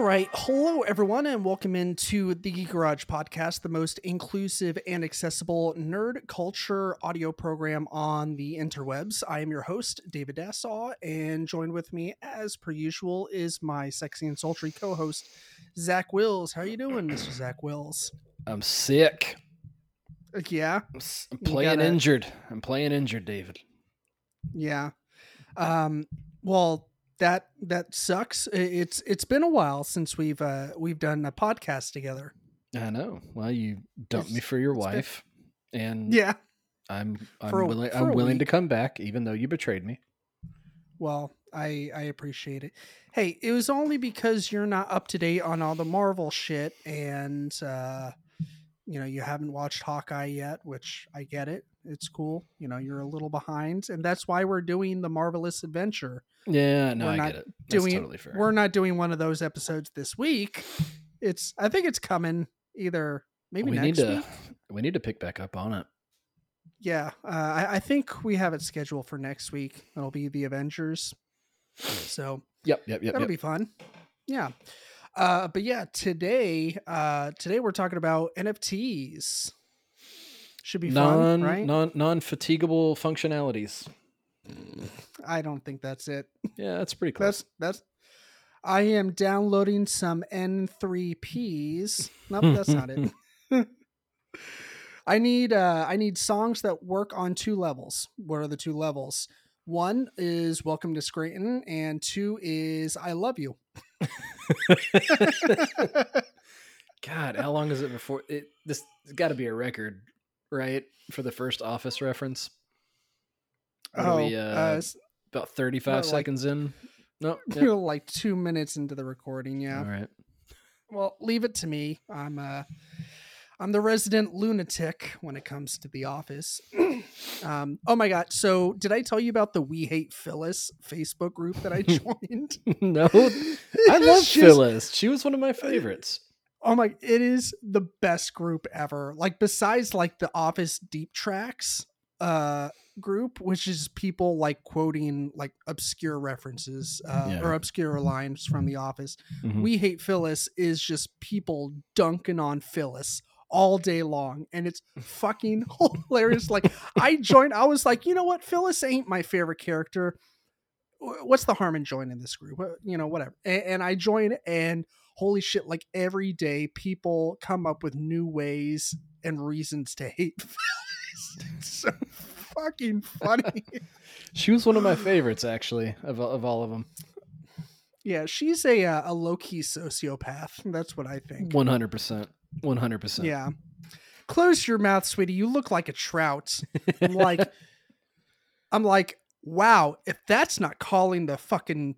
All right. Hello, everyone, and welcome into the Geek Garage podcast, the most inclusive and accessible nerd culture audio program on the interwebs. I am your host, David Dassaw, and joined with me, as per usual, is my sexy and sultry co host, Zach Wills. How are you doing, Mr. Zach Wills? I'm sick. Yeah. I'm playing gotta- injured. I'm playing injured, David. Yeah. Um, well, that that sucks. It's it's been a while since we've uh we've done a podcast together. I know. Well, you dumped me for your it's been- wife, and Yeah. I'm I'm a- willing I'm willing to come back, even though you betrayed me. Well, I I appreciate it. Hey, it was only because you're not up to date on all the Marvel shit and uh you know, you haven't watched Hawkeye yet, which I get it. It's cool. You know, you're a little behind and that's why we're doing the Marvelous Adventure. Yeah, no, We're I not get it. That's doing- totally fair. We're not doing one of those episodes this week. It's I think it's coming either maybe we next need to week. we need to pick back up on it. Yeah, uh, I, I think we have it scheduled for next week. It'll be the Avengers. So Yep, yep, yep, that'll yep. be fun. Yeah. Uh, but yeah, today, uh, today we're talking about NFTs. Should be fun, non right? non non fatigable functionalities. I don't think that's it. Yeah, that's pretty close. That's that's. I am downloading some N3Ps. Nope, that's not it. I need uh I need songs that work on two levels. What are the two levels? One is Welcome to Scranton, and two is I Love You. God, how long is it before it? This got to be a record, right? For the first Office reference. What oh, we, uh, uh, About thirty-five What, like- seconds in. No, yep. you're like two minutes into the recording. Yeah. all right. Well, leave it to me. I'm uh I'm the resident lunatic when it comes to the office. um, oh my god! So, did I tell you about the We Hate Phyllis Facebook group that I joined? no, I love just- Phyllis. She was one of my favorites. Oh my! It is the best group ever. Like besides like the Office Deep Tracks uh group, which is people like quoting like obscure references uh, Yeah. or obscure lines from The Office. Mhm. We Hate Phyllis is just people dunking on Phyllis all day long, and it's fucking hilarious. Like I joined, I was like, you know what, Phyllis ain't my favorite character. What's the harm in joining this group? You know, whatever. And, and I joined, and holy shit, like every day, people come up with new ways and reasons to hate Phyllis. It's so fucking funny. She was one of my favorites, actually, of of all of them. yeah, she's a uh, a low key sociopath. That's what I think. One hundred percent. One hundred percent. Yeah. Close your mouth, sweetie. You look like a trout. I'm like, I'm like, wow. If that's not calling the fucking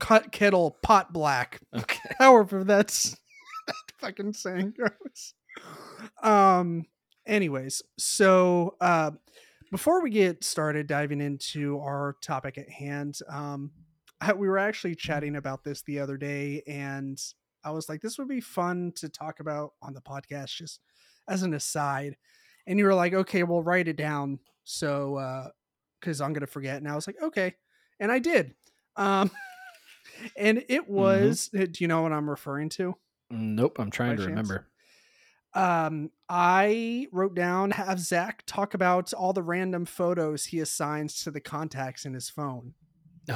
cut kettle pot black, Okay. however that's that fucking saying goes. Um. Anyways, so uh, before we get started diving into our topic at hand, um, I- we were actually chatting about this the other day, and I was like, this would be fun to talk about on the podcast, just as an aside. And you were like, okay, well, write it down, so uh, because I'm gonna forget. And I was like, okay, and I did. Um, and it was. Do you know what I'm referring to? Nope. I'm trying to chance? remember. um i wrote down have zach talk about all the random photos he assigns to the contacts in his phone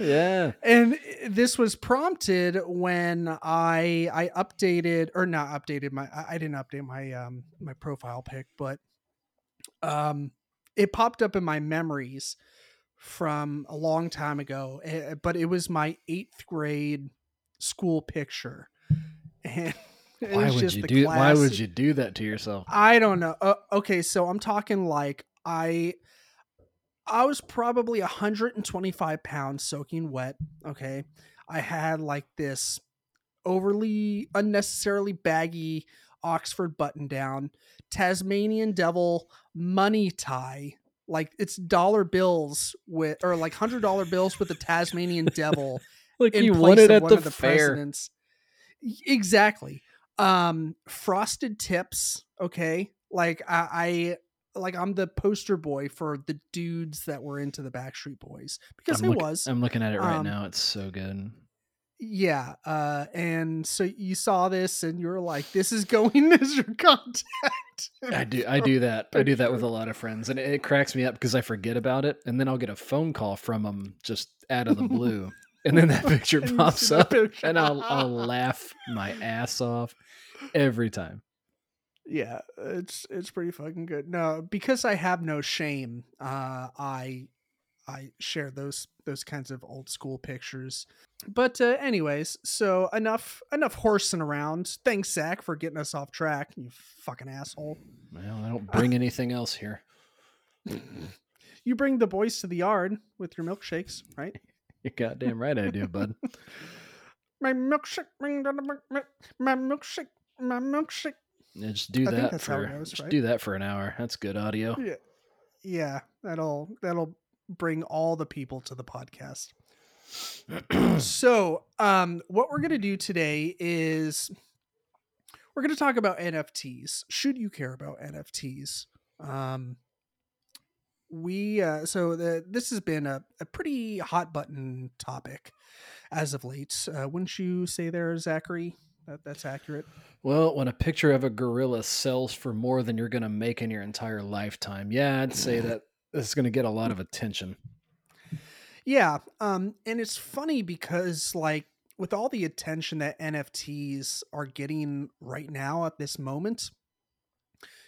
yeah. and this was prompted when i i updated or not updated my i I didn't update my um my profile pic but um it popped up in my memories from a long time ago eh, but it was my eighth grade school picture and Why would just you do? Why would you do that to yourself? I don't know. Uh, okay, so I'm talking like I I was probably 125 pounds soaking wet. Okay. I had like this overly unnecessarily baggy Oxford button down, Tasmanian devil money tie. Like it's dollar bills with or like hundred dollar bills with the Tasmanian devil Like in you place won it of at one the, of the fair. presidents. Exactly. Um, frosted tips. Okay, like I, I, like I'm the poster boy for the dudes that were into the Backstreet Boys because look- was. I'm looking at it right Um, now. It's so good. yeah uh and so you saw this and you were like this is going contact And I do. I do that. I do that with a lot of friends, and it, it cracks me up because I forget about it, and then I'll get a phone call from them just out of the blue, and then that picture pops up, picture. and I'll I'll laugh my ass off every time. yeah it's it's pretty fucking good no because i have no shame uh i i share those those kinds of old school pictures but uh, anyways so enough enough horsing around thanks zach for getting us off track you fucking asshole Well, I don't bring anything else here. you bring the boys to the yard with your milkshakes right You're goddamn right, I do, bud. my milkshake bring the milk- milk- my milkshake my milkshake Yeah, just do I think that for it goes, just do that for an hour. That's good audio. yeah yeah that'll that'll bring all the people to the podcast. So um what we're going to do today is we're going to talk about nfts should you care about nfts um we uh so the this has been a, a pretty hot button topic as of late. Uh, wouldn't you say there zachary that that's accurate? Well, when a picture of a gorilla sells for more than you're going to make in your entire lifetime, yeah, I'd say that it's going to get a lot of attention. Yeah, um, and it's funny because like with all the attention that NFTs are getting right now at this moment,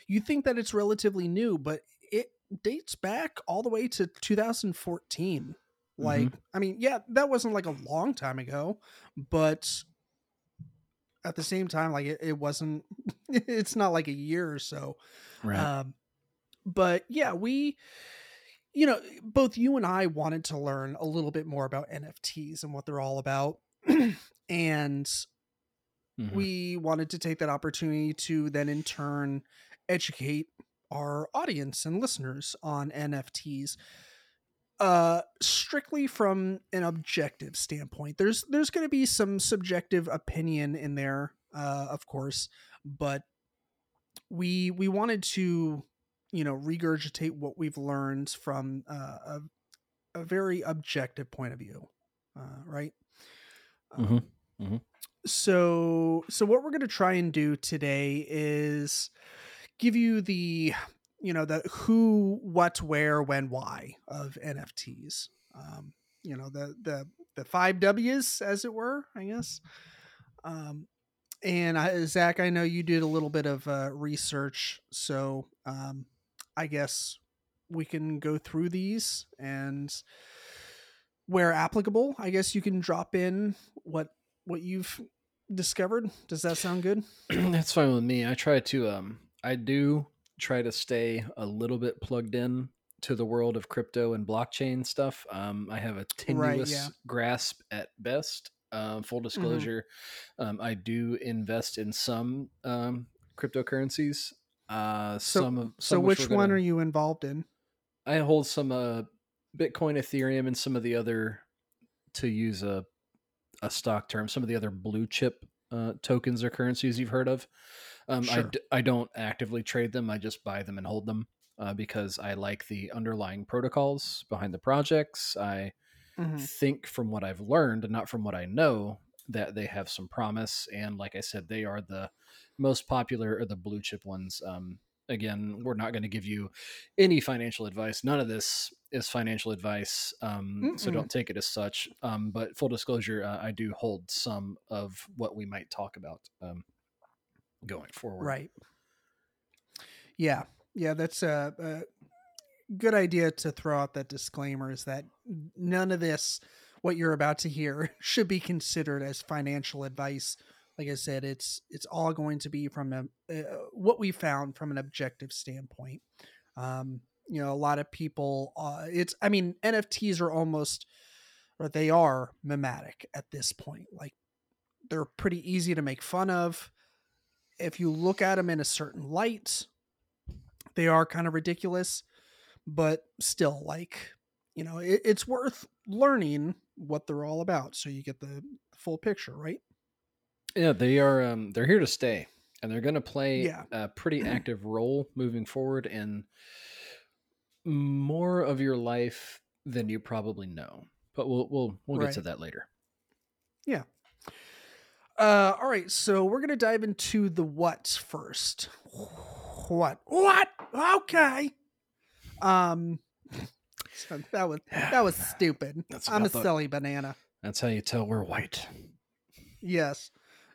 you think that it's relatively new, but it dates back all the way to 2014. Like, I mean, yeah, that wasn't like a long time ago, but at the same time, like it, it wasn't. It's not like a year or so. Right. Um, but yeah, we, you know, both you and I wanted to learn a little bit more about NFTs and what they're all about. and Mhm. we wanted to take that opportunity to then in turn educate our audience and listeners on NFTs uh strictly from an objective standpoint there's there's going to be some subjective opinion in there uh of course but we we wanted to you know regurgitate what we've learned from uh, a, a very objective point of view uh, right Mhm. Um, Mhm. so so what we're going to try and do today is give you the you know the who what where when why of nfts um you know the the the five w's as it were i guess um and I, zach i know you did a little bit of uh, research so um i guess we can go through these and where applicable i guess you can drop in what what you've discovered does that sound good That's fine with me. I try to um I do try to stay a little bit plugged in to the world of crypto and blockchain stuff. Um I have a tenuous yeah. grasp at best. Um, full disclosure, um, I do invest in some um, cryptocurrencies. Uh, So- some of so some which one gonna- are you involved in I hold some uh, Bitcoin, Ethereum, and some of the other, to use a a stock term, some of the other blue chip uh, tokens or currencies you've heard of. Um, I, Sure. d- I don't actively trade them. I just buy them and hold them uh, because I like the underlying protocols behind the projects. I Mhm. think from what I've learned and not from what I know that they have some promise. And like I said, they are the most popular or the blue chip ones. Um, again, we're not going to give you any financial advice. None of this is financial advice. Um, so don't take it as such. Um, but full disclosure, uh, I do hold some of what we might talk about um, going forward. right yeah yeah that's a, a good idea to throw out that disclaimer is that none of this what you're about to hear should be considered as financial advice. Like i said it's it's all going to be from a, uh, what we found from an objective standpoint. Um you know a lot of people uh it's i mean nfts are almost or they are mimetic at this point. Like they're pretty easy to make fun of. If you look at them in a certain light they are kind of ridiculous but still like you know it, it's worth learning what they're all about so you get the full picture right Yeah, they are. Um, they're here to stay, and they're going to play Yeah. a pretty active role moving forward in more of your life than you probably know. But we'll we'll we'll get to that later. Yeah. Uh, all right, so we're gonna dive into the what first. What? What? Okay. Um, so that was that was stupid. That's I'm a the- silly banana. That's how you tell we're white. Yes,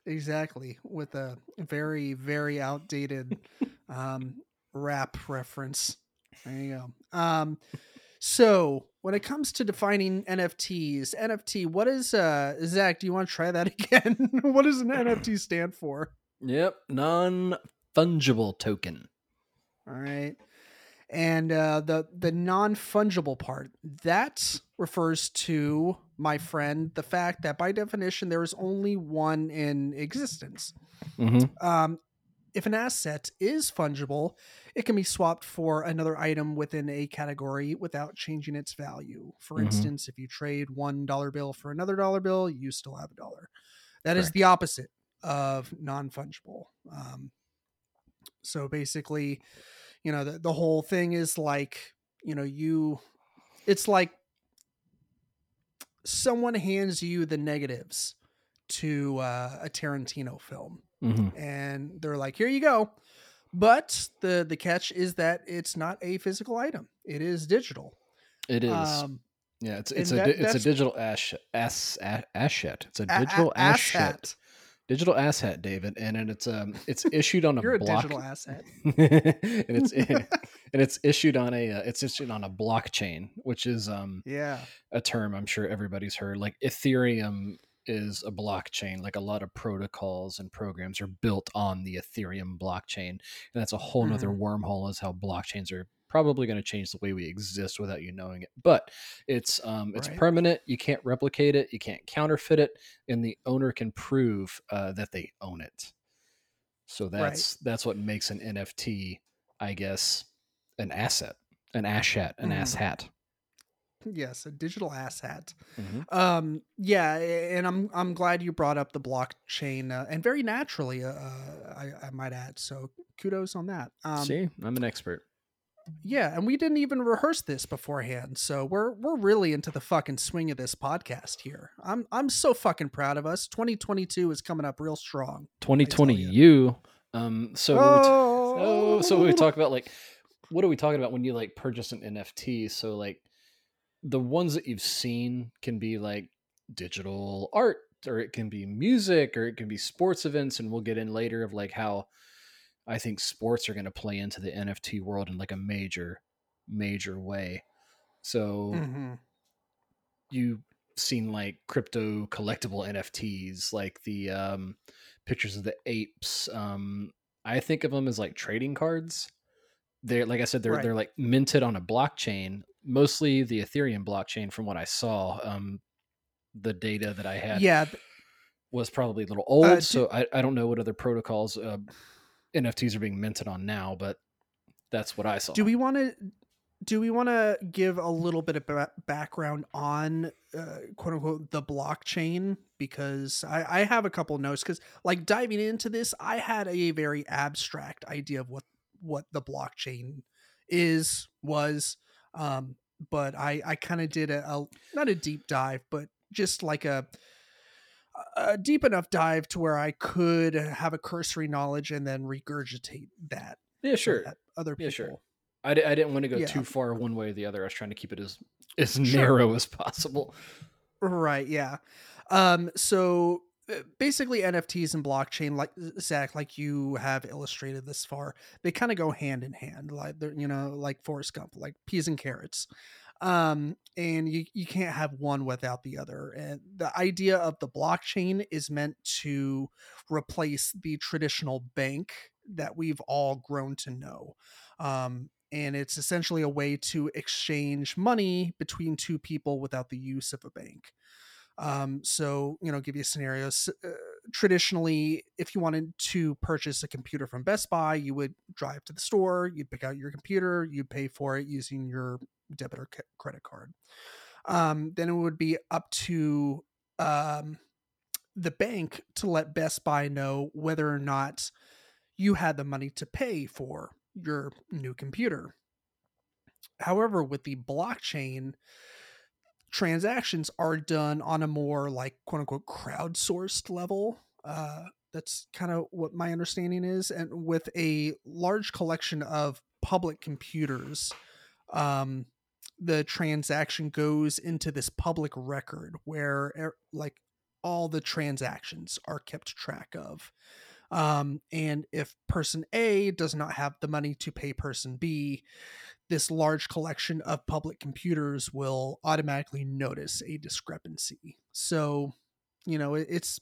exactly. With a very very outdated um, rap reference. There you go. Um, so when it comes to defining NFTs, NFT, what is uh Zach? Do you want to try that again? what does an NFT stand for? Yep, non fungible token. All right. And uh, the the non fungible part that refers to my friend the fact that by definition there is only one in existence. Mm-hmm. Um, if an asset is fungible, it can be swapped for another item within a category without changing its value. For Mhm. instance, if you trade one dollar bill for another dollar bill, you still have a dollar. That is Correct. the opposite of non fungible. Um, so basically, you know, the, the whole thing is like, you know, you, it's like someone hands you the negatives to uh, a Tarantino film Mm-hmm. and they're like, "Here you go." But the the catch is that it's not a physical item; it is digital. It is. Um, yeah, it's it's a that- it's a digital ash ass a- asset. It's a a- a- digital ass asset. Digital asset, David, and then it's um it's issued on a You're a block. digital asset. and it's and it's issued on a uh, it's issued on a blockchain, which is um Yeah. a term I'm sure everybody's heard. Like Ethereum is a blockchain. Like a lot of protocols and programs are built on the Ethereum blockchain. And that's a whole nother Mm-hmm. wormhole is how blockchains are probably going to change the way we exist without you knowing it. But it's um it's Right. permanent. You can't replicate it. You can't counterfeit it, and the owner can prove uh, that they own it. So that's that's what makes an NFT, I guess, an asset, an asset, an ass Mhm. hat. Yes, a digital ass hat. Mhm. Um, yeah, and I'm I'm glad you brought up the blockchain, uh, and very naturally, uh, I, I might add. So kudos on that. Um, See, I'm an expert. Yeah, and we didn't even rehearse this beforehand, so we're we're really into the fucking swing of this podcast here. I'm I'm so fucking proud of us. 2022 is coming up real strong. 2020 you. Um, so when we t- oh, oh, so we talk about like, what are we talking about when you like purchase an NFT? So like, the ones that you've seen can be like digital art, or it can be music, or it can be sports events, and we'll get in later of like how I think sports are going to play into the NFT world in like a major, major way. So Mhm. you seen like crypto collectible NFTs, like the um, pictures of the apes. Um, I think of them as like trading cards. They're like I said, they're Right. they're like minted on a blockchain, mostly the Ethereum blockchain. From what I saw, um, the data that I had Yeah, was probably a little old, Uh, so I, I don't know what other protocols uh, NFTs are being minted on now, but that's what I saw. do we want to do we want to give a little bit of ba- background on uh, quote unquote the blockchain because I, I have a couple notes because like diving into this i had a very abstract idea of what what the blockchain is was um but i i kind of did a, a not a deep dive but just like a a deep enough dive to where i could have a cursory knowledge and then regurgitate that yeah, sure. that other people Yeah, sure. I, I didn't want to go Yeah. too far one way or the other. I was trying to keep it as as Sure. narrow as possible. Right, yeah. Um so uh, basically NFTs and blockchain like Zach like you have illustrated this far, they kind of go hand in hand like they're you know like Forrest Gump, like peas and carrots. Um and you you can't have one without the other. And the idea of the blockchain is meant to replace the traditional bank that we've all grown to know. Um and it's essentially a way to exchange money between two people without the use of a bank. Um, so, you know, give you a scenario. S- Uh, traditionally, if you wanted to purchase a computer from Best Buy, you would drive to the store, you'd pick out your computer, you'd pay for it using your debit or credit card. Um, then it would be up to um, the bank to let Best Buy know whether or not you had the money to pay for your new computer. However, with the blockchain, transactions are done on a more like quote unquote crowdsourced level. Uh, that's kind of what my understanding is. And with a large collection of public computers, um, the transaction goes into this public record where er, like all the transactions are kept track of. Um, and if person A does not have the money to pay person B, this large collection of public computers will automatically notice a discrepancy. So, you know, it's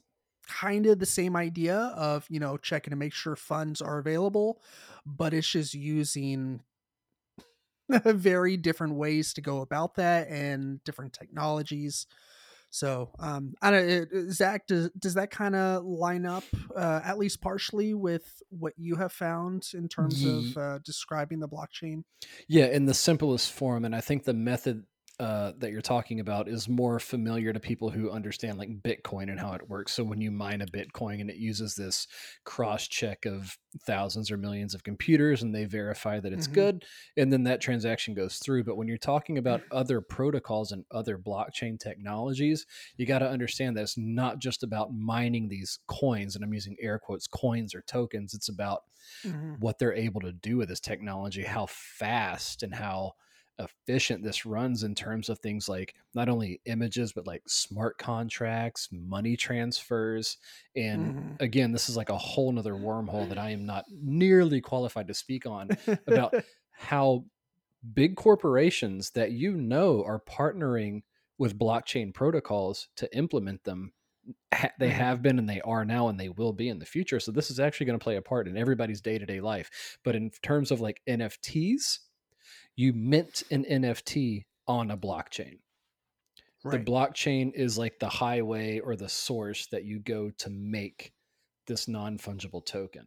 kind of the same idea of, you know, checking to make sure funds are available, but it's just using very different ways to go about that and different technologies. So, um, I don't, Zach, does, does that kind of line up, uh, at least partially with what you have found in terms of uh, describing the blockchain? Yeah, in the simplest form. And I think the method uh, that you're talking about is more familiar to people who understand like Bitcoin and how it works. So when you mine a Bitcoin and it uses this cross check of thousands or millions of computers and they verify that it's Mhm. good, and then that transaction goes through. But when you're talking about other protocols and other blockchain technologies, you got to understand that it's not just about mining these coins, and I'm using air quotes coins or tokens. It's about Mhm. what they're able to do with this technology, how fast and how efficient this runs in terms of things like not only images but like smart contracts money transfers and Mhm. again this is like a whole nother wormhole that i am not nearly qualified to speak on about how big corporations that you know are partnering with blockchain protocols to implement them they Mhm. have been and they are now and they will be in the future so this is actually going to play a part in everybody's day-to-day life but in terms of like nfts you mint an nft on a blockchain right. the blockchain is like the highway or the source that you go to make this non-fungible token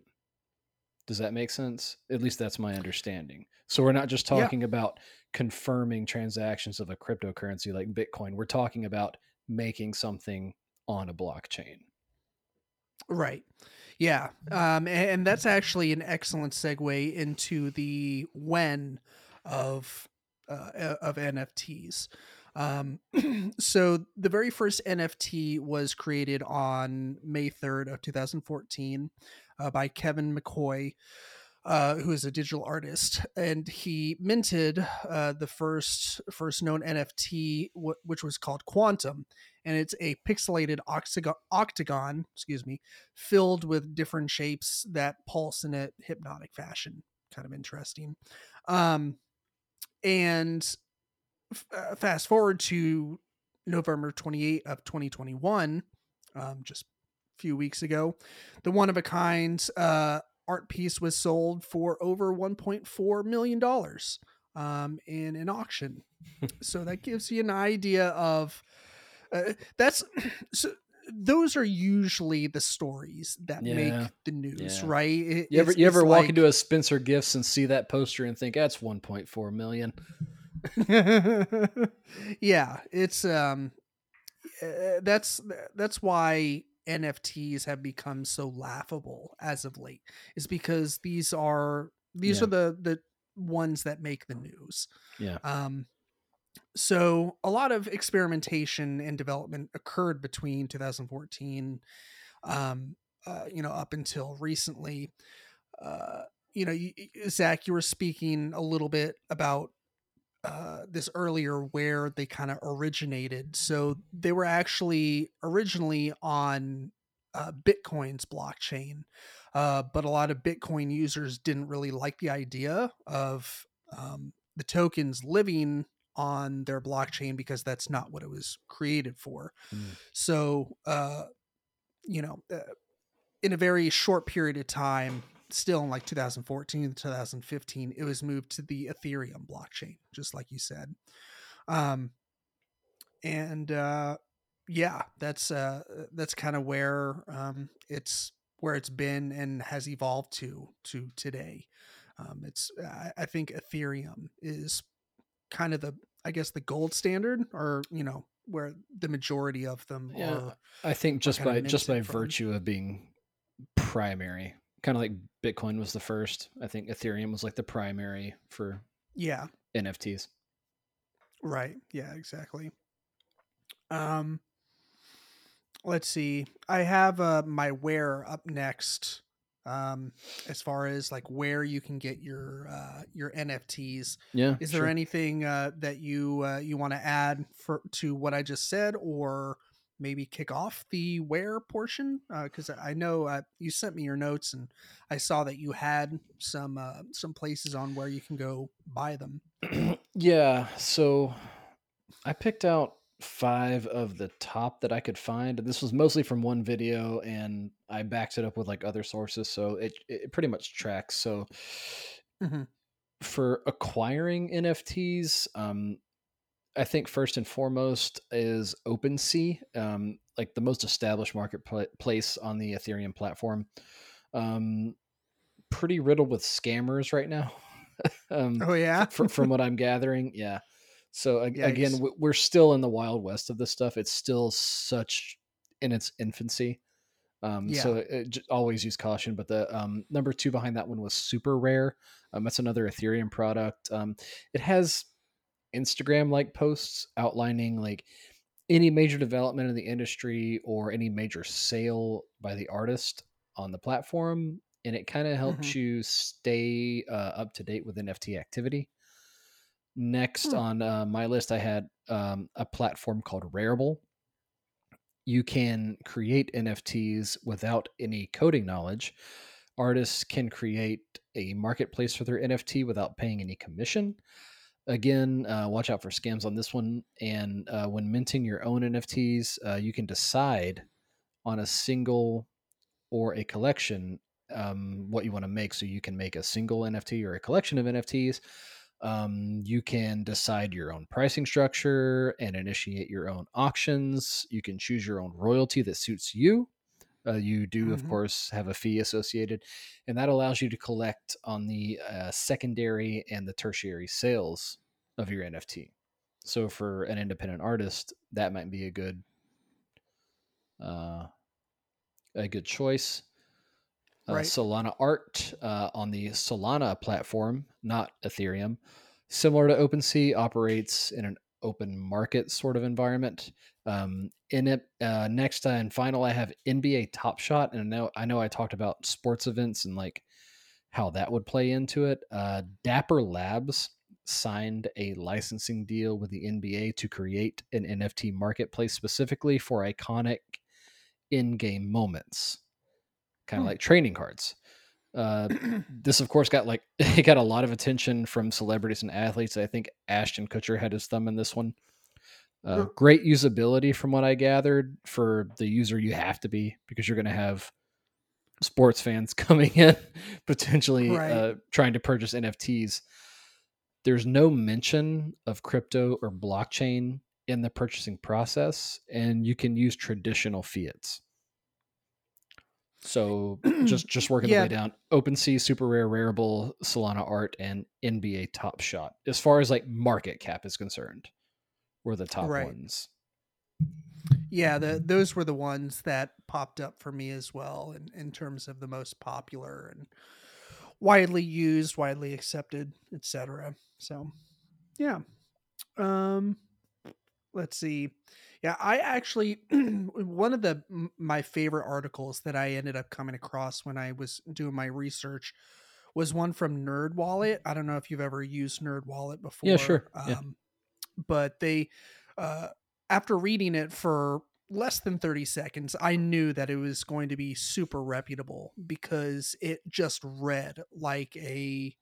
does that make sense at least that's my understanding so we're not just Yeah. talking about confirming transactions of a cryptocurrency like bitcoin we're talking about making something on a blockchain Right. Yeah. Um, a- and, that's actually an excellent segue into the when of uh, of NFTs. Um, so the very first NFT was created on May 3rd of 2014 uh, by Kevin McCoy, uh, who is a digital artist, and he minted uh, the first first known NFT, w- which was called Quantum, and it's a pixelated octagon, octagon, excuse me, filled with different shapes that pulse in a hypnotic fashion. Kind of interesting. Um, and f- uh, fast forward to November 28 of 2021, um, just a few weeks ago, the one of a kind uh, art piece was sold for over 1.4 million dollars um, in an auction. so that gives you an idea of uh, that's so those are usually the stories that Yeah, make the news, yeah. right? It- You ever you ever walk like- into a Spencer Gifts and see that poster and think that's 1.4 million? yeah, it's um uh, that's that's why NFTs have become so laughable as of late. Is because these are these Yeah. are the the ones that make the news. Yeah. Um so a lot of experimentation and development occurred between 2014 um uh, you know up until recently uh you know you, zach you were speaking a little bit about uh, this earlier where they kind of originated. So they were actually originally on uh, Bitcoin's blockchain, uh, but a lot of Bitcoin users didn't really like the idea of um, the tokens living on their blockchain because that's not what it was created for. Mm. So, uh, you know, uh, in a very short period of time, still in like 2014 2015 it was moved to the ethereum blockchain just like you said um and uh yeah that's uh that's kind of where um it's where it's been and has evolved to to today um it's i, I think ethereum is kind of the i guess the gold standard or you know where the majority of them Yeah. are I think just by just by from. virtue of being primary, kind of like Bitcoin was the first. I think Ethereum was like the primary for yeah NFTs. Right. Yeah, exactly. Um let's see. I have uh, my where up next. Um, as far as like where you can get your uh, your NFTs. Yeah. Is there sure. anything uh, that you uh, you want to add for to what I just said, or maybe kick off the where portion? Because I know uh, you sent me your notes, and I saw that you had some uh, some places on where you can go buy them. yeah. So I picked out five of the top that I could find. This was mostly from one video and I backed it up with like other sources. So it, it pretty much tracks. So Mhm. for acquiring NFTs, um, I think first and foremost is OpenSea, um, like the most established marketplace on the Ethereum platform. Um, pretty riddled with scammers right now. um, Oh yeah, fr- from what I'm gathering, yeah. So ag- again, we're still in the wild west of this stuff. It's still such in its infancy. Um, Yeah. So it, j- always use caution. But the um, number two behind that one was Super Rare. Um, that's another Ethereum product. Um, it has Instagram like posts outlining like any major development in the industry or any major sale by the artist on the platform, and it kind of helps you stay uh, up to date with NFT activity. Next Hmm. on uh, my list, I had um, a platform called Rarible. You can create NFTs without any coding knowledge. Artists can create a marketplace for their NFT without paying any commission. Again, uh, watch out for scams on this one. And uh, when minting your own NFTs, uh, you can decide on a single or a collection um, what you want to make. So you can make a single NFT or a collection of NFTs. Um, you can decide your own pricing structure and initiate your own auctions. You can choose your own royalty that suits you. Uh, you do, of Mhm. course, have a fee associated, and that allows you to collect on the uh, secondary and the tertiary sales of your NFT. So, for an independent artist, that might be a good, uh, a good choice. Uh, Right. Solana Art uh, on the Solana platform, not Ethereum, similar to OpenSea, operates in an open market sort of environment. Um, in it, uh, next and final, I have NBA Top Shot, and I know I know I talked about sports events and like how that would play into it. Uh, Dapper Labs signed a licensing deal with the NBA to create an NFT marketplace specifically for iconic in-game moments kind of Hmm. like training cards. Uh, this, of course, got like it got a lot of attention from celebrities and athletes. I think Ashton Kutcher had his thumb in this one. Uh, great usability, from what I gathered, for the user. You have to be because you're going to have sports fans coming in potentially Right. uh, trying to purchase NFTs. There's no mention of crypto or blockchain in the purchasing process, and you can use traditional fiats. So just just working Yeah. the way down. OpenSea, Super Rare, Rarible, Solana Art, and NBA Top Shot. As far as like market cap is concerned, were the top Right. ones. yeah, the those were the ones that popped up for me as well in, in terms of the most popular and widely used, widely accepted, etc. So, yeah. Um let's see. Yeah, I actually one of the my favorite articles that I ended up coming across when I was doing my research was one from Nerd Wallet. I don't know if you've ever used Nerd Wallet before. Yeah, sure. Yeah. Um, but they, uh, after reading it for less than 30 seconds, I knew that it was going to be super reputable because it just read like a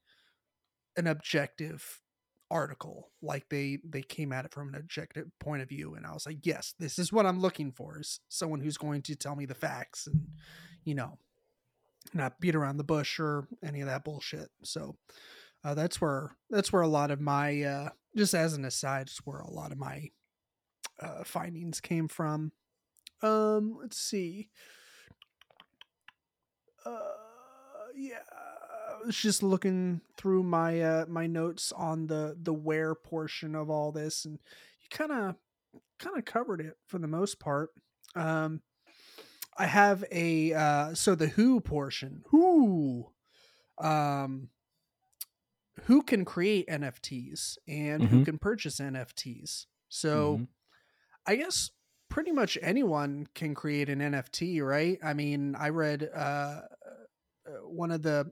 an objective article like they they came at it from an objective point of view and i was like yes this is what i'm looking for is someone who's going to tell me the facts and you know not beat around the bush or any of that bullshit. So uh, that's where that's where a lot of my uh just as an aside it's where a lot of my uh findings came from. Um let's see. Uh yeah was just looking through my uh my notes on the the where portion of all this and you kind of kind of covered it for the most part um i have a uh so the who portion who um who can create nfts and who Mhm. can purchase nfts so Mhm. I guess pretty much anyone can create an NFT, right? I mean, I read uh, uh, one of the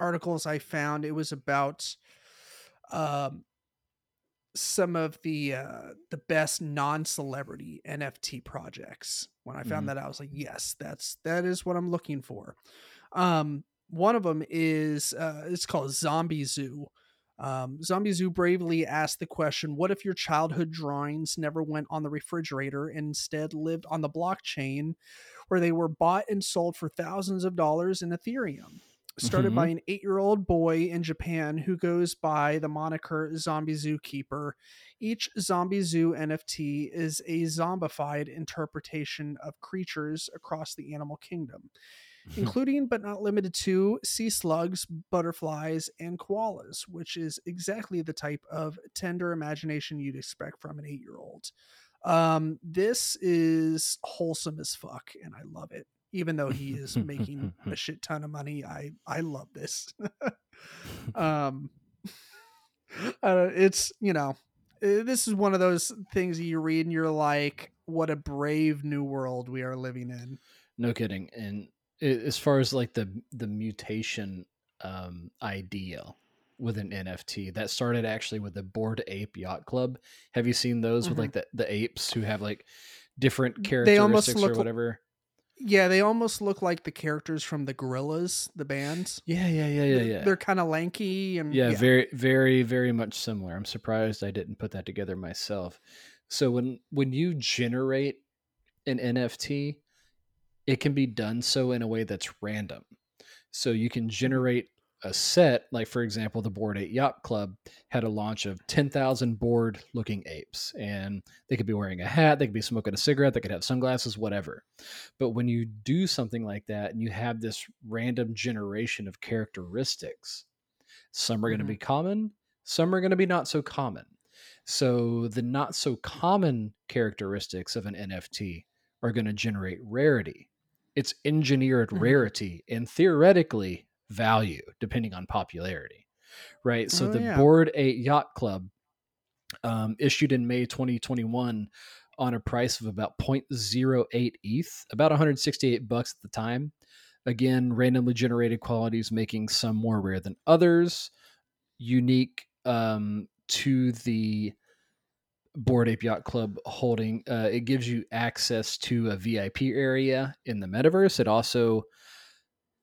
articles I found. It was about um, some of the uh, the best non-celebrity NFT projects. When I found Mhm. that, I was like, yes, that's that is what I'm looking for. Um, one of them is uh, it's called Zombie Zoo. Um, Zombie Zoo bravely asked the question: What if your childhood drawings never went on the refrigerator and instead lived on the blockchain, where they were bought and sold for thousands of dollars in Ethereum? Started by an eight-year-old boy in Japan who goes by the moniker Zombie Zookeeper. Each Zombie Zoo NFT is a zombified interpretation of creatures across the animal kingdom including but not limited to sea slugs, butterflies, and koalas, which is exactly the type of tender imagination you'd expect from an eight year old. Um, this is wholesome as fuck, and I love it. Even though he is making a shit ton of money, I I love this. um, uh, it's you know, uh, this is one of those things you read and you're like, what a brave new world we are living in. No kidding. And as far as like the the mutation um, idea with an NFT, that started actually with the Bored Ape Yacht Club. Have you seen those with like the the apes who have like different characteristics or whatever? Yeah, they almost look like the characters from the Gorillaz, the band. Yeah, yeah, yeah, yeah, yeah. They're kind of lanky and yeah, very very very much similar. I'm surprised i didn't put that together myself. So when when you generate an nft it can be done so in a way that's random. So you can mm-hmm. generate a set like for example the bored ape yacht club had a launch of 10,000 bored looking apes and they could be wearing a hat they could be smoking a cigarette they could have sunglasses whatever but when you do something like that and you have this random generation of characteristics some are going to be common, some are going to be not so common. So the not so common characteristics of an NFT are going to generate rarity. It's engineered Mhm. rarity and theoretically value, depending on popularity. Right. So Oh, the yeah. Bored Ape Yacht Club um, issued in May 2021 on a price of about 0.08 ETH, about 168 bucks at the time. Again, randomly generated qualities making some more rare than others, unique um, to the Bored Ape Yacht Club holding. Uh, it gives you access to a VIP area in the metaverse. It also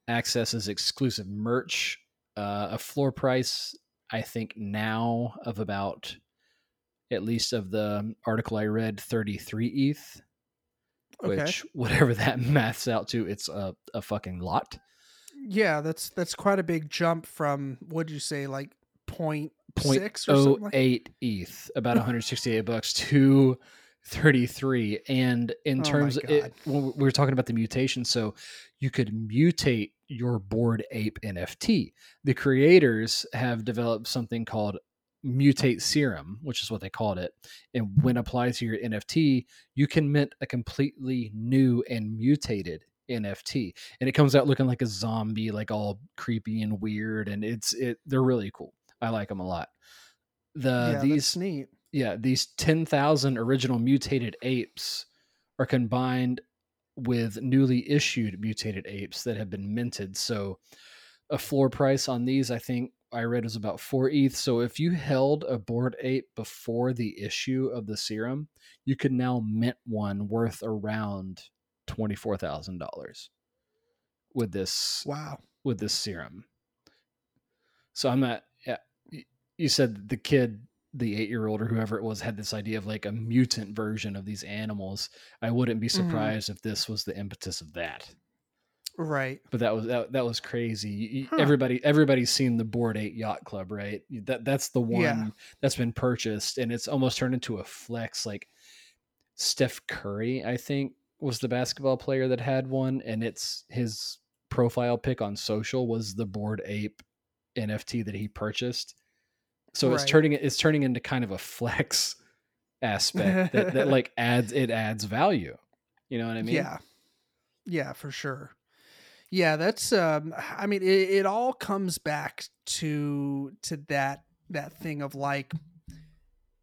accesses exclusive merch, uh, a floor price, I think now of about, at least of the article I read, 33 ETH Okay. which whatever that maths out to, it's a, a fucking lot. yeah, that's that's quite a big jump from what'd you say, like point Point six or something like eight ETH, about 168 bucks to 33. And in Oh terms of it, when we were talking about the mutation, so you could mutate your bored ape NFT. The creators have developed something called mutate serum, which is what they called it. And when applied to your NFT, you can mint a completely new and mutated NFT. And it comes out looking like a zombie, like all creepy and weird. And it's it they're really cool. I like them a lot. The yeah, these neat. Yeah, these 10,000 original mutated apes are combined with newly issued mutated apes that have been minted. So a floor price on these, I think I read was about four ETH. So if you held a bored ape before the issue of the serum, you could now mint one worth around $24,000 with this Wow. with this serum. So I'm not. Yeah, you said the kid, the eight year old or whoever it was, had this idea of like a mutant version of these animals. I wouldn't be Mhm. surprised if this was the impetus of that. Right. But that was that, that was crazy. Huh. Everybody everybody's seen the Bored Ape Yacht Club, right? That that's the one Yeah. that's been purchased, and it's almost turned into a flex. Like Steph Curry, I think, was the basketball player that had one, and it's his profile pic on social was the Bored Ape NFT that he purchased. So it's turning it's turning into kind of a flex aspect that, that like adds it adds value. You know what I mean? Yeah. Yeah, for sure. Yeah, that's um I mean it, it all comes back to to that that thing of like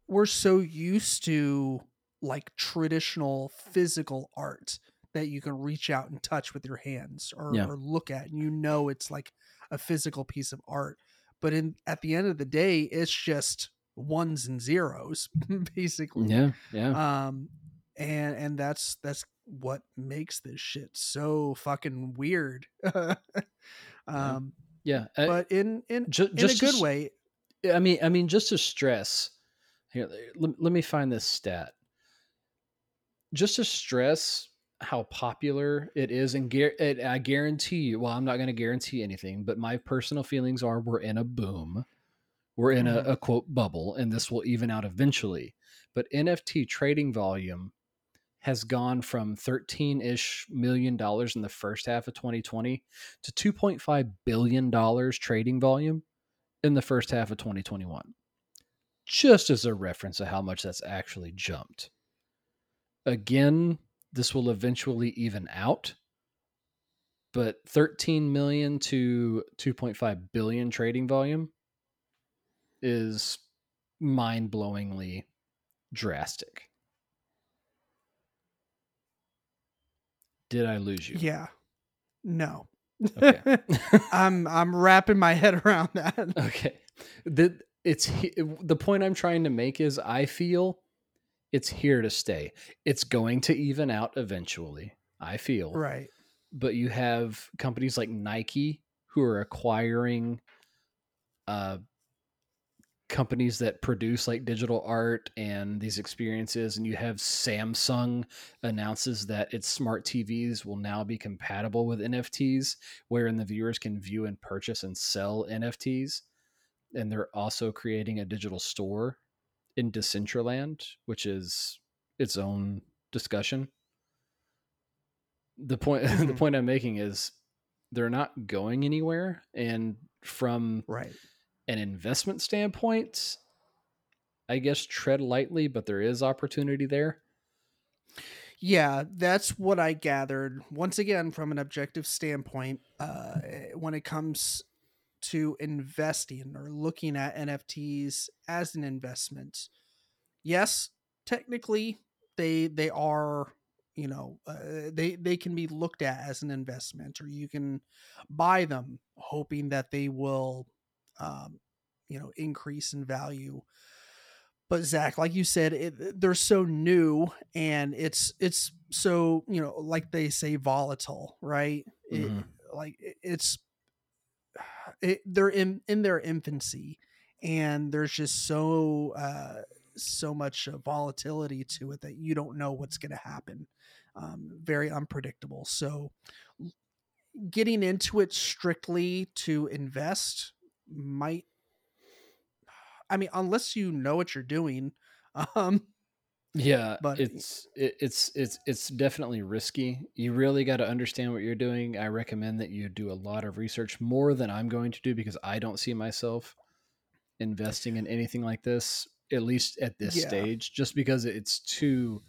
we're so used to like traditional physical art that you can reach out and touch with your hands or, Yeah. or look at and you know it's like a physical piece of art but in at the end of the day it's just ones and zeros basically Yeah, yeah. um and and that's that's what makes this shit so fucking weird um yeah. uh, but in in ju- in just a good s- way I mean, I mean, just to stress here, let, let me find this stat. Just to stress how popular it is, and gar- it, I guarantee you. Well, I'm not going to guarantee anything, but my personal feelings are we're in a boom, we're in a, mm-hmm. a quote bubble, and this will even out eventually. But NFT trading volume has gone from 13 ish million dollars in the first half of 2020 to 2.5 billion dollars trading volume in the first half of 2021. Just as a reference of how much that's actually jumped. Again, this will eventually even out, but 13 million to 2.5 billion trading volume is mind blowingly drastic. Did I lose you? yeah no Okay. i'm i'm wrapping my head around that Okay. The it's the point I'm trying to make is I feel it's here to stay. It's going to even out eventually. I feel. right But you have companies like Nike who are acquiring uh companies that produce like digital art and these experiences and you have Samsung announces that its smart TVs will now be compatible with NFTs wherein the viewers can view and purchase and sell NFTs and they're also creating a digital store in Decentraland which is its own discussion the point the Mhm. point I'm making is they're not going anywhere and from right an investment standpoint, I guess tread lightly, but there is opportunity there. Yeah, that's what I gathered. Once again, from an objective standpoint, uh, when it comes to investing or looking at NFTs as an investment, yes, technically they they are you know uh, they they can be looked at as an investment, or you can buy them hoping that they will um, you know increase in value but Zach, like you said, it, they're so new and it's it's so you know like they say volatile, right? It, Mhm. like it's it, they're in in their infancy and there's just so uh so much uh, volatility to it that you don't know what's going to happen um very unpredictable. So getting into it strictly to invest might i mean unless you know what you're doing um Yeah, But- it's it, it's it's it's definitely risky. You really got to understand what you're doing. I recommend that you do a lot of research more than I'm going to do because I don't see myself investing in anything like this at least at this Yeah. stage just because it's too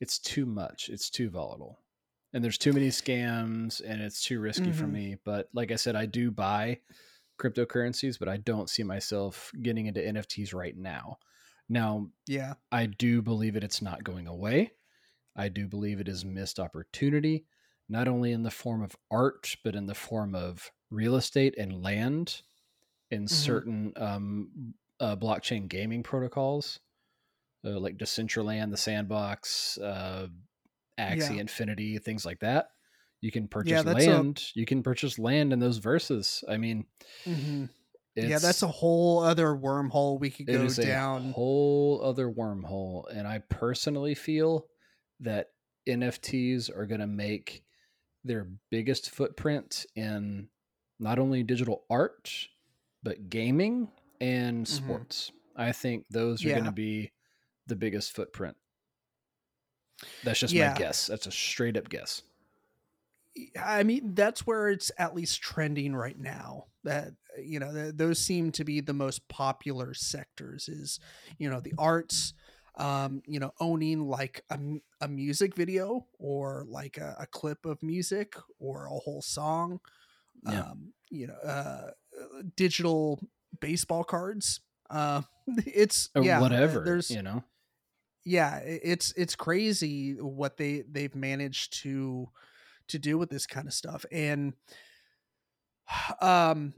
it's too much. It's too volatile. And there's too many scams and it's too risky for Mhm. me, but like I said I do buy cryptocurrencies, but I don't see myself getting into NFTs right now. Now, yeah I do believe it. It's not going away. I do believe it is missed opportunity, not only in the form of art, but in the form of real estate and land in certain um, uh, blockchain gaming protocols, uh, like Decentraland, the Sandbox, uh, Axie Yeah. Infinity, things like that. You can purchase a- land. You can purchase land in those verses. I mean, Mhm. It's, yeah that's a whole other wormhole we could go down whole other wormhole and i personally feel that nfts are going to make their biggest footprint in not only digital art but gaming and Mhm. sports i think those are going to be the biggest footprint that's just Yeah. my guess that's a straight up guess I mean, that's where it's at least trending right now. That you know, th- those seem to be the most popular sectors. Is you know the arts, um, you know, owning like a, a music video or like a, a clip of music or a whole song. Yeah. Um, you know, uh, digital baseball cards. Uh, it's or yeah, whatever There's you know yeah, it's it's crazy what they they've managed to to do with this kind of stuff. And um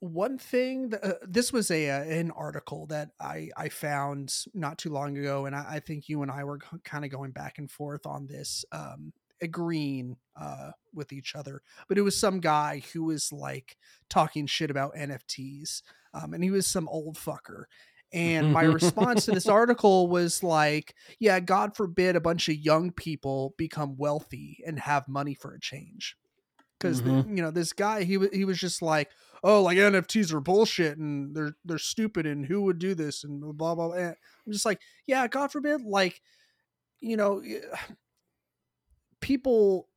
one thing that, uh, this was a uh, an article that I I found not too long ago, and I, I think you and I were kind of going back and forth on this, um, agreeing uh, with each other. But it was some guy who was like talking shit about NFTs, um, and he was some old fucker. And my response to this article was like, yeah, God forbid a bunch of young people become wealthy and have money for a change. Because Mhm. you know this guy, he was he was just like, oh, like NFTs are bullshit and they're they're stupid and who would do this and blah blah. blah. And I'm just like, yeah, God forbid, like, you know, people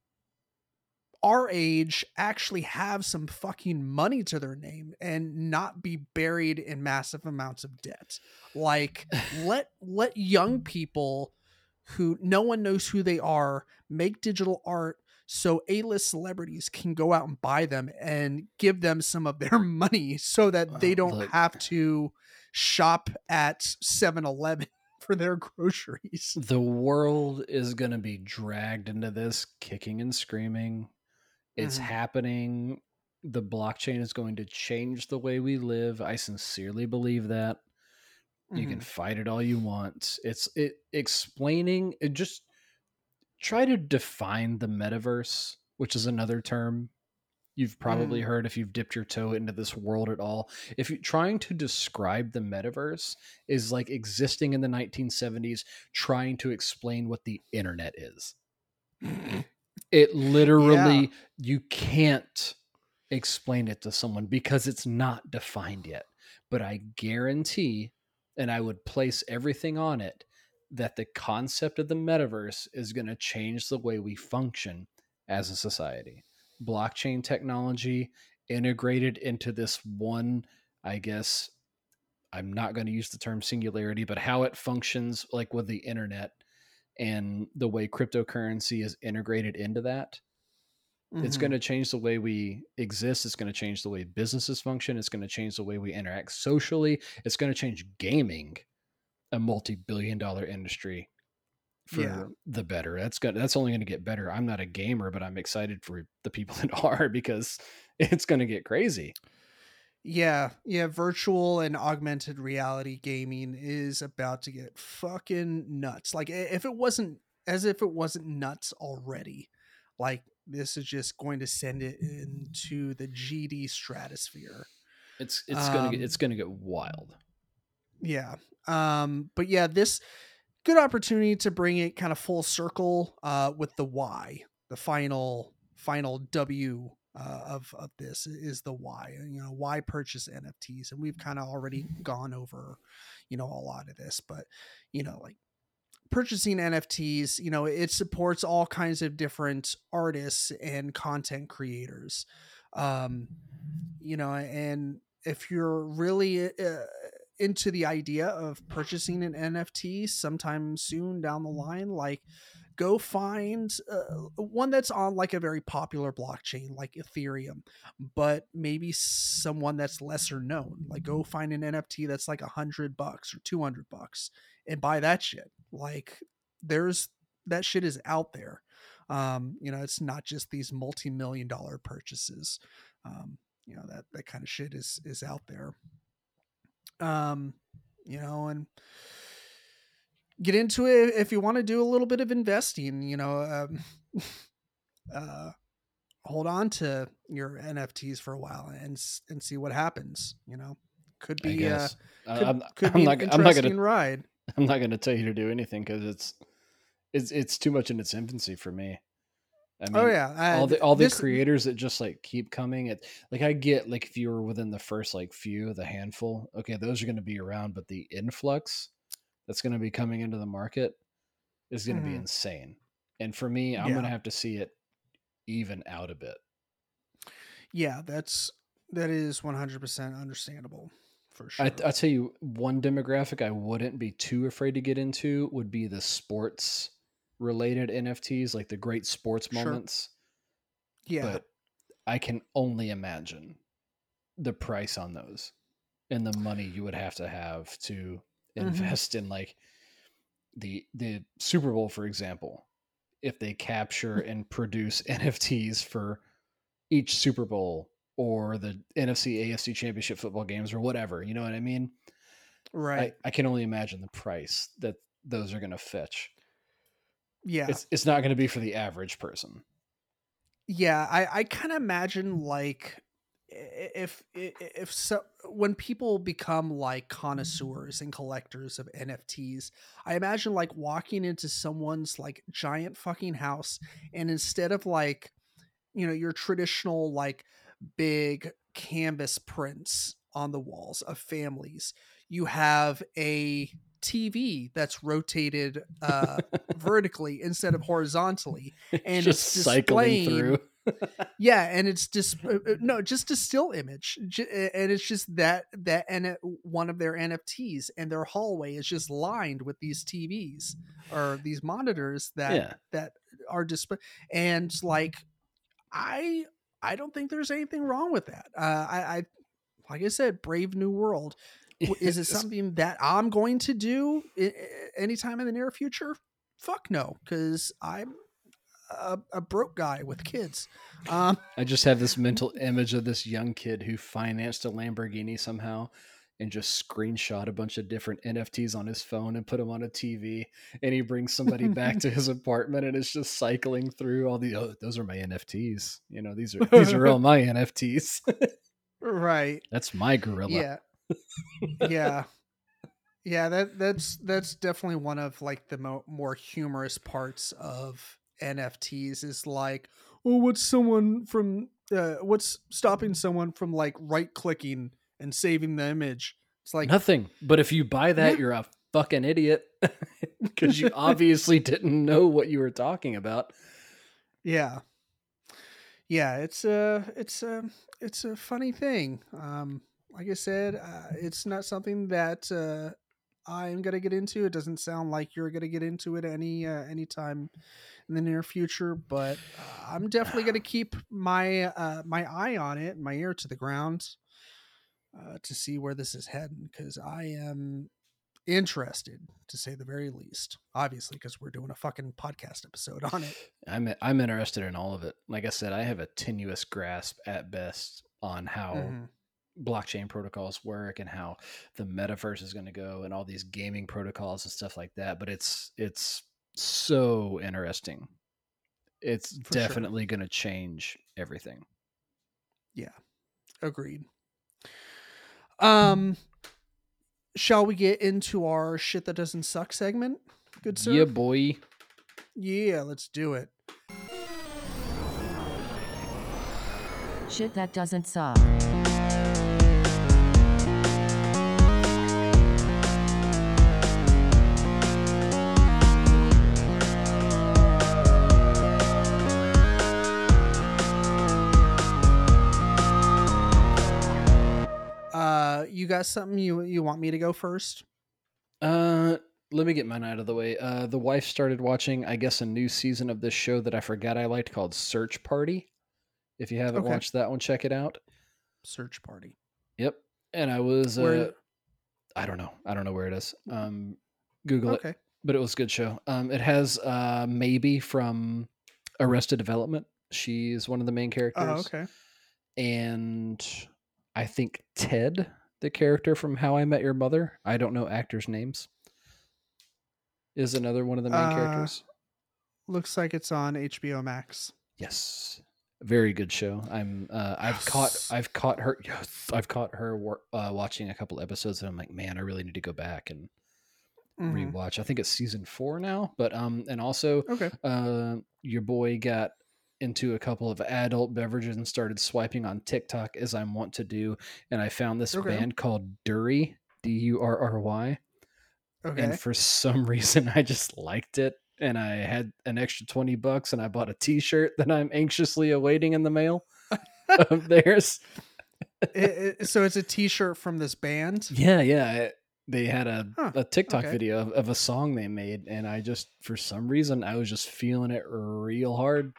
our age actually have some fucking money to their name and not be buried in massive amounts of debt. Like let let young people who no one knows who they are make digital art so A-list celebrities can go out and buy them and give them some of their money so that they don't look- have to shop at 7-Eleven for their groceries. the world is going to be dragged into this kicking and screaming. It's Mhm. happening. The blockchain is going to change the way we live. I sincerely believe that. You can Mhm. fight it all you want. It's it explaining it just try to define the metaverse, which is another term you've probably Mm. heard if you've dipped your toe into this world at all. If you're trying to describe the metaverse is like existing in the 1970s trying to explain what the internet is. It literally you can't explain it to someone because it's not defined yet. But I guarantee and I would place everything on it that the concept of the metaverse is going to change the way we function as a society. Blockchain technology integrated into this one, I guess, I'm not going to use the term singularity, but how it functions like with the internet and the way cryptocurrency is integrated into that. It's Mhm. going to change the way we exist. It's going to change the way businesses function. It's going to change the way we interact socially. It's going to change gaming, a multi-billion dollar industry for Yeah. the better. That's good. That's only going to get better. I'm not a gamer, but I'm excited for the people that are because it's going to get crazy. Yeah, yeah, virtual and augmented reality gaming is about to get fucking nuts. Like if it wasn't as if it wasn't nuts already. Like this is just going to send it into the GD stratosphere. It's it's going to Um, it's going to get wild. Yeah. Um but yeah, this good opportunity to bring it kind of full circle uh with the why. The final final W uh, of of this is the why. You know, why purchase NFTs and we've kind of already gone over you know a lot of this, but you know like purchasing NFTs, you know, it supports all kinds of different artists and content creators. Um, you know, and if you're really uh, into the idea of purchasing an NFT sometime soon down the line, like go find uh, one that's on like a very popular blockchain like Ethereum, but maybe someone that's lesser known. Like go find an NFT that's like a hundred bucks or two hundred bucks and buy that shit. Like there's that shit is out there. Um, you know, it's not just these multi-million dollar purchases. Um, you know, that that kind of shit is is out there. Um, you know, and get into it if you want to do a little bit of investing, you know, um, uh hold on to your NFTs for a while and and see what happens, you know. Could be uh guess. I- could, I'm, could I'm be not. an I'm not interesting gonna. ride. I'm not gonna tell you to do anything because it's it's it's too much in its infancy for me. I mean, oh yeah, uh, all the all the this- creators that just like keep coming. It like I get like if you were within the first like few, the handful, okay, those are going to be around, but the influx that's going to be coming into the market is going to be Mhm. insane. And for me, I'm Yeah. going to have to see it even out a bit. Yeah, that's that is 100% understandable for sure. I, I tell you, one demographic I wouldn't be too afraid to get into would be the sports related NFTs, like the great sports Sure. moments. yeah. But I can only imagine the price on those and the money you would have to have to Mhm. invest in like the the Super Bowl, for example, if they capture Hmm. and produce NFTs for each Super Bowl or the NFC AFC Championship football games or whatever, you know what I mean? Right. I, I can only imagine the price that those are going to fetch. Yeah. It's it's not going to be for the average person. yeah i i kind of imagine like if if so when people become like connoisseurs and collectors of nfts i imagine like walking into someone's like giant fucking house and instead of like you know your traditional like big canvas prints on the walls of families you have a tv that's rotated uh vertically instead of horizontally and just it's cycling displaying- through. yeah and it's just uh, uh, no just a still image and it's just that that and one of their nfts and their hallway is just lined with these tvs or these monitors that yeah. that are display and like i i don't think there's anything wrong with that uh i i like i said brave new world is it something that i'm going to do anytime in the near future fuck no because i'm a, a broke guy with kids um I just have this mental image of this young kid who financed a Lamborghini somehow and just screenshot a bunch of different NFTs on his phone and put them on a TV. And he brings somebody back to his apartment and it's just cycling through all the oh, those are my NFTs. You know, these are these are all my NFTs. right That's my gorilla. yeah yeah yeah that that's that's definitely one of like the mo- more humorous parts of nfts is like oh what's someone from uh, what's stopping someone from like right clicking and saving the image it's like Nothing. But if you buy that, Yeah. you're a fucking idiot because you obviously didn't know what you were talking about. yeah yeah it's a it's a it's a funny thing um like i said uh, it's not something that uh i'm gonna get into it doesn't sound like you're gonna get into it any uh, anytime in the near future but uh, i'm definitely gonna keep my uh my eye on it my ear to the ground uh to see where this is heading because i am interested to say the very least obviously because we're doing a fucking podcast episode on it I'm I'm interested in all of it. Like I said, I have a tenuous grasp at best on how Mhm. Blockchain protocols work and how the metaverse is going to go and all these gaming protocols and stuff like that. But it's it's so interesting. It's For sure. definitely going to change everything. Yeah agreed. Um, shall we get into our shit that doesn't suck segment? Good sir. Yeah, boy. Yeah, let's do it. Shit that doesn't suck. Got something you you want me to go first? Uh, let me get mine out of the way. Uh, the wife started watching, I guess, a new season of this show that I forgot I liked called Search Party. If you haven't Okay. watched that one, check it out. Search party. Yep. And I was, uh, I don't know, I don't know where it is. Um, Google it, Okay. but it was a good show. Um, it has uh Maeby from Arrested Development. She's one of the main characters. Oh, okay. and I think Ted, the character from How I Met Your Mother, I don't know actors' names, is another one of the main Uh, characters. Looks like it's on HBO Max. Yes, very good show. I'm uh, I've caught I've caught her yes, I've caught her wor- uh, watching a couple episodes, and I'm like, man, I really need to go back and Mhm. rewatch. I think it's season four now, but um, and also Okay. uh, your boy got into a couple of adult beverages and started swiping on TikTok as I'm wont to do, and I found this Okay. band called Durry, D U R R Y, Okay. and for some reason I just liked it, and I had an extra twenty bucks, and I bought a T-shirt that I'm anxiously awaiting in the mail of theirs. It- it- so it's a T-shirt from this band. Yeah, yeah. it- they had a, Huh, a TikTok okay. video of, of a song they made, and I just, for some reason, I was just feeling it real hard.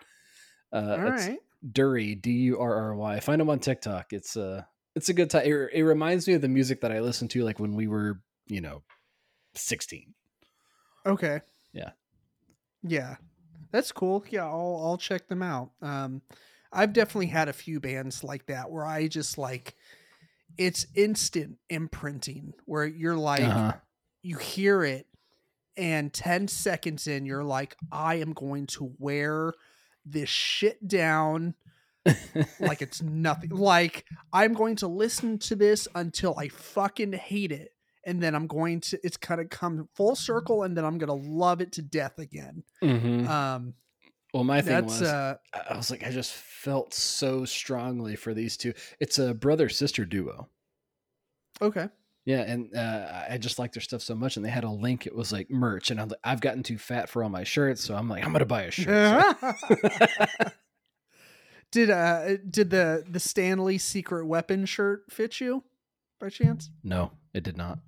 Uh, All right. Durry, D U R R Y. Find them on TikTok. It's uh it's a good time. It, it reminds me of the music that I listened to like when we were, you know, sixteen. Okay. Yeah. Yeah. That's cool. Yeah, I'll I'll check them out. Um I've definitely had a few bands like that where I just like it's instant imprinting where you're like Uh-huh. you hear it and 10 seconds in you're like I am going to wear this shit down like it's nothing. Like I'm going to listen to this until I fucking hate it, and then I'm going to. It's kind of come full circle, and then I'm gonna love it to death again. Mhm. Um, Well, my thing was, uh, I was like, I just felt so strongly for these two. It's a brother sister duo. okay. Yeah, and uh, I just like their stuff so much. And they had a link. It was like merch, and I'm like, I've gotten too fat for all my shirts, so I'm like, I'm gonna buy a shirt. Did uh did the the Stanley secret weapon shirt fit you by chance? no, it did not.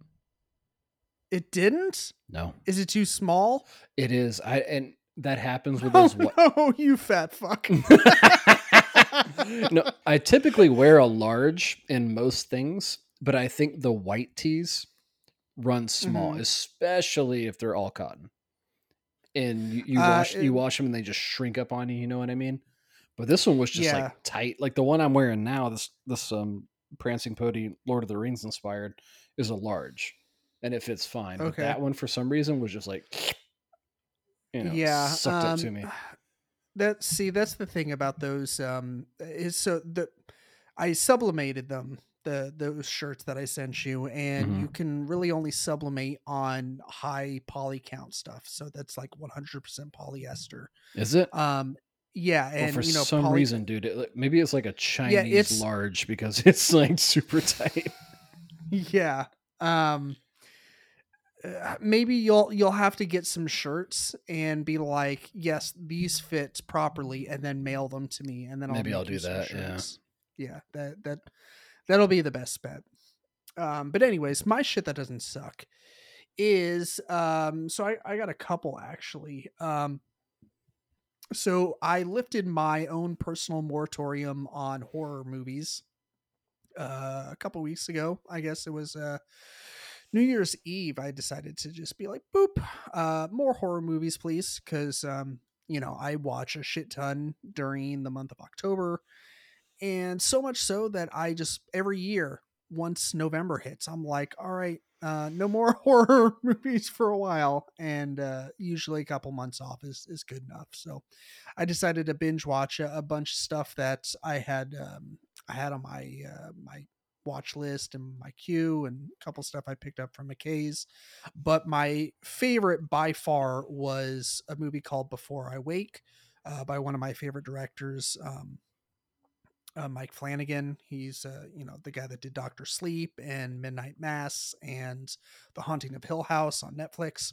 It didn't. No, Is it too small? it is. I and that happens with Oh those. what? no, you fat fuck. no, I typically wear a large in most things, but I think the white tees run small, Mhm. especially if they're all cotton. And you, you Uh, wash it- you wash them and they just shrink up on you. You know what I mean? But this one was just Yeah. like tight. Like the one I'm wearing now, this this um prancing pony Lord of the Rings inspired is a large, and it fits fine. But Okay. that one for some reason was just like, you know, yeah sucked up to um, me. that see that's the thing about those um is so the i sublimated them the those shirts that i sent you and Mhm. you can really only sublimate on high poly count stuff so that's like 100% polyester Is it? um yeah Well, and for you know some poly- reason, dude, it, maybe it's like a Chinese it's- large because it's like super tight. yeah um uh, maybe you'll you'll have to get some shirts and be like yes these fit properly and then mail them to me and then I'll Maybe I'll do that, yeah. yeah that that that'll be the best bet um but anyways my shit that doesn't suck is um so I, I got a couple actually um so I lifted my own personal moratorium on horror movies uh, a couple weeks ago. I guess it was uh, New Year's Eve. I decided to just be like, boop, uh, more horror movies, please, because um, you know I watch a shit ton during the month of October, and so much so that I just every year once November hits, I'm like, all right, uh, no more horror movies for a while, and uh, usually a couple months off is is good enough. So I decided to binge watch a, a bunch of stuff that I had um, I had on my uh, my watch list and my queue and a couple stuff I picked up from McKay's. But my favorite by far was a movie called Before I Wake uh, by one of my favorite directors, um, uh, Mike Flanagan. He's uh, you know the guy that did Doctor Sleep and Midnight Mass and The Haunting of Hill House on Netflix.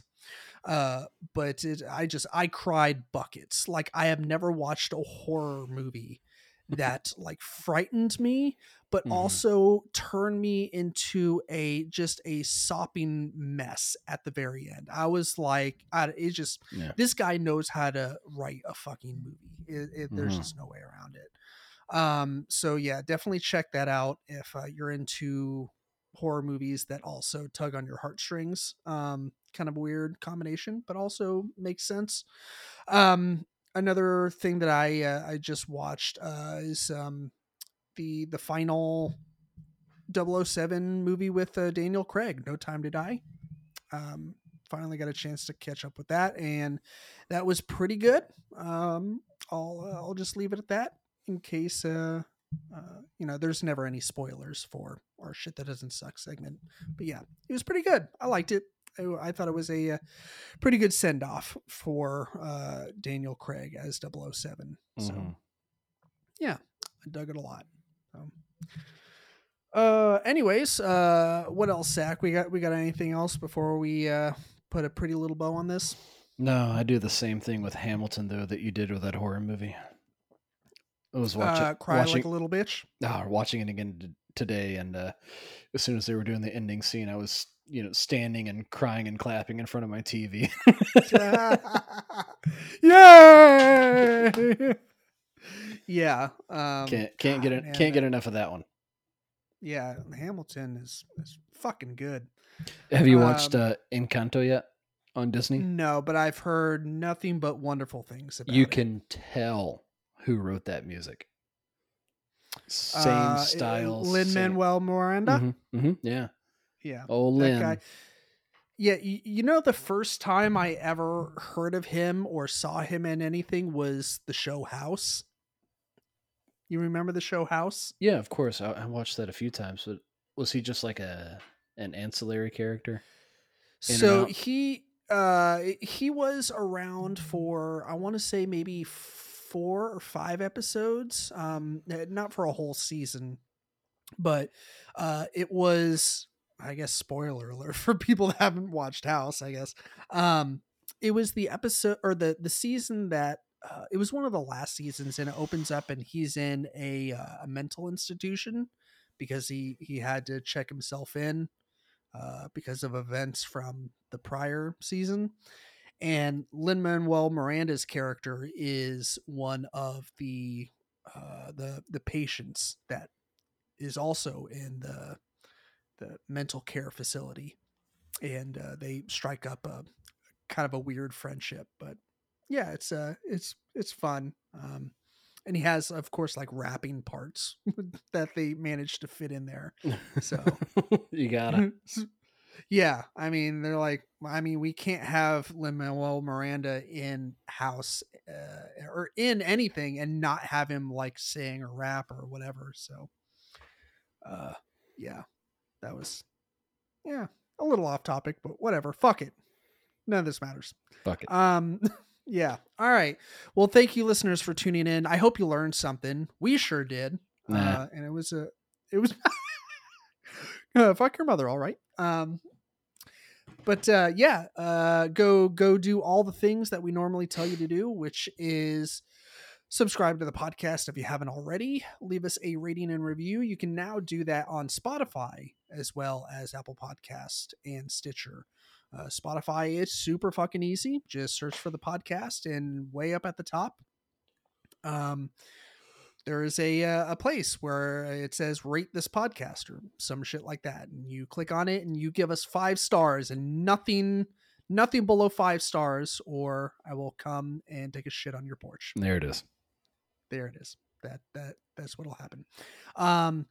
Uh, but it, I just I cried buckets. Like I have never watched a horror movie that like frightened me but Mhm. also turned me into a just a sopping mess at the very end. I was like, I, it just Yeah. this guy knows how to write a fucking movie. It, it, There's Mhm. just no way around it. Um, so yeah, definitely check that out if uh, you're into horror movies that also tug on your heartstrings. Um, kind of a weird combination, but also makes sense. Um, another thing that I uh, I just watched uh, is um, the the final 007 movie with uh, Daniel Craig, No Time to Die. Um, finally got a chance to catch up with that, and that was pretty good. Um, I'll uh, I'll just leave it at that in case uh, uh, you know there's never any spoilers for our shit that doesn't suck segment. But yeah, it was pretty good. I liked it. I, I thought it was a, uh pretty good send off for uh, Daniel Craig as 007. So Mhm. I dug it a lot. So. Uh, anyways, uh, what else, Zach? We got we got anything else before we uh put a pretty little bow on this? No, I do the same thing with Hamilton though that you did with that horror movie. I was watching, uh, cry watching, like a little bitch. ah, watching it again t- today, and uh, as soon as they were doing the ending scene, I was you know standing and crying and clapping in front of my TV. Yay! yeah. Um, can't can't get God, man, can't get enough of that one. Yeah, Hamilton is is fucking good. Have you watched Um, uh, Encanto yet? on Disney. No, but I've heard nothing but wonderful things about You it. can tell who wrote that music. Same Uh, style. Lin Manuel Miranda. hmm yeah. Yeah. Oh, Lin. Yeah, you, you know, the first time I ever heard of him or saw him in anything was the show House. You remember the show House? Yeah, of course. I, I watched that a few times, but was he just like a an ancillary character? In So he uh he was around for I want to say maybe four or five episodes. Um eh, not for a whole season, but uh it was I guess spoiler alert for people that haven't watched House, I guess. Um it was the episode or the the season that uh, it was one of the last seasons and it opens up and he's in a uh, a mental institution because he he had to check himself in uh, because of events from the prior season. And Lin Manuel Miranda's character is one of the uh, the the patients that is also in the the mental care facility, and uh, they strike up a kind of a weird friendship. But yeah, it's uh it's it's fun. Um, and he has, of course, like rapping parts that they managed to fit in there. So you gotta. yeah, I mean, they're like, I mean, we can't have Lin Manuel Miranda in house uh, or in anything and not have him like sing or rap or whatever. So, uh, yeah, that was, yeah, a little off topic, but whatever. Fuck it. None of this matters. Fuck it. Um, yeah. All right. Well, thank you, listeners, for tuning in. I hope you learned something. We sure did. Nah. Uh, and it was a, it was, uh, fuck your mother. All right. Um, but uh, yeah, uh, go go do all the things that we normally tell you to do, which is subscribe to the podcast if you haven't already. Leave us a rating and review. You can now do that on Spotify as well as Apple Podcast and Stitcher. Uh, Spotify is super fucking easy. Just search for the podcast and way up at the top. Um, there is a uh, a place where it says rate this podcast or some shit like that, and you click on it and you give us five stars and nothing nothing below five stars, or I will come and take a shit on your porch. There it is. there it is. That that that's what'll happen. Um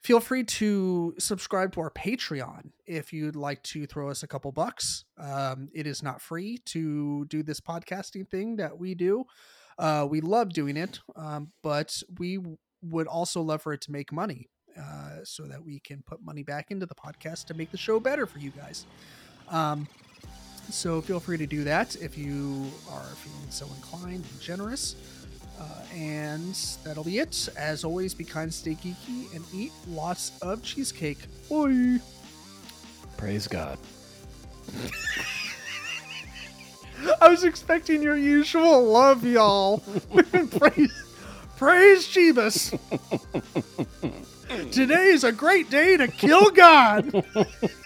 feel free to subscribe to our patreon if you'd like to throw us a couple bucks. Um it is not free to do this podcasting thing that we do uh we love doing it um but we would also love for it to make money uh so that we can put money back into the podcast to make the show better for you guys um so feel free to do that if you are feeling so inclined and generous uh, and that'll be it. As always, be kind, stay geeky, and eat lots of cheesecake. Bye. Praise God. I was expecting your usual love, y'all. praise, praise Jeebus. Today is a great day to kill God.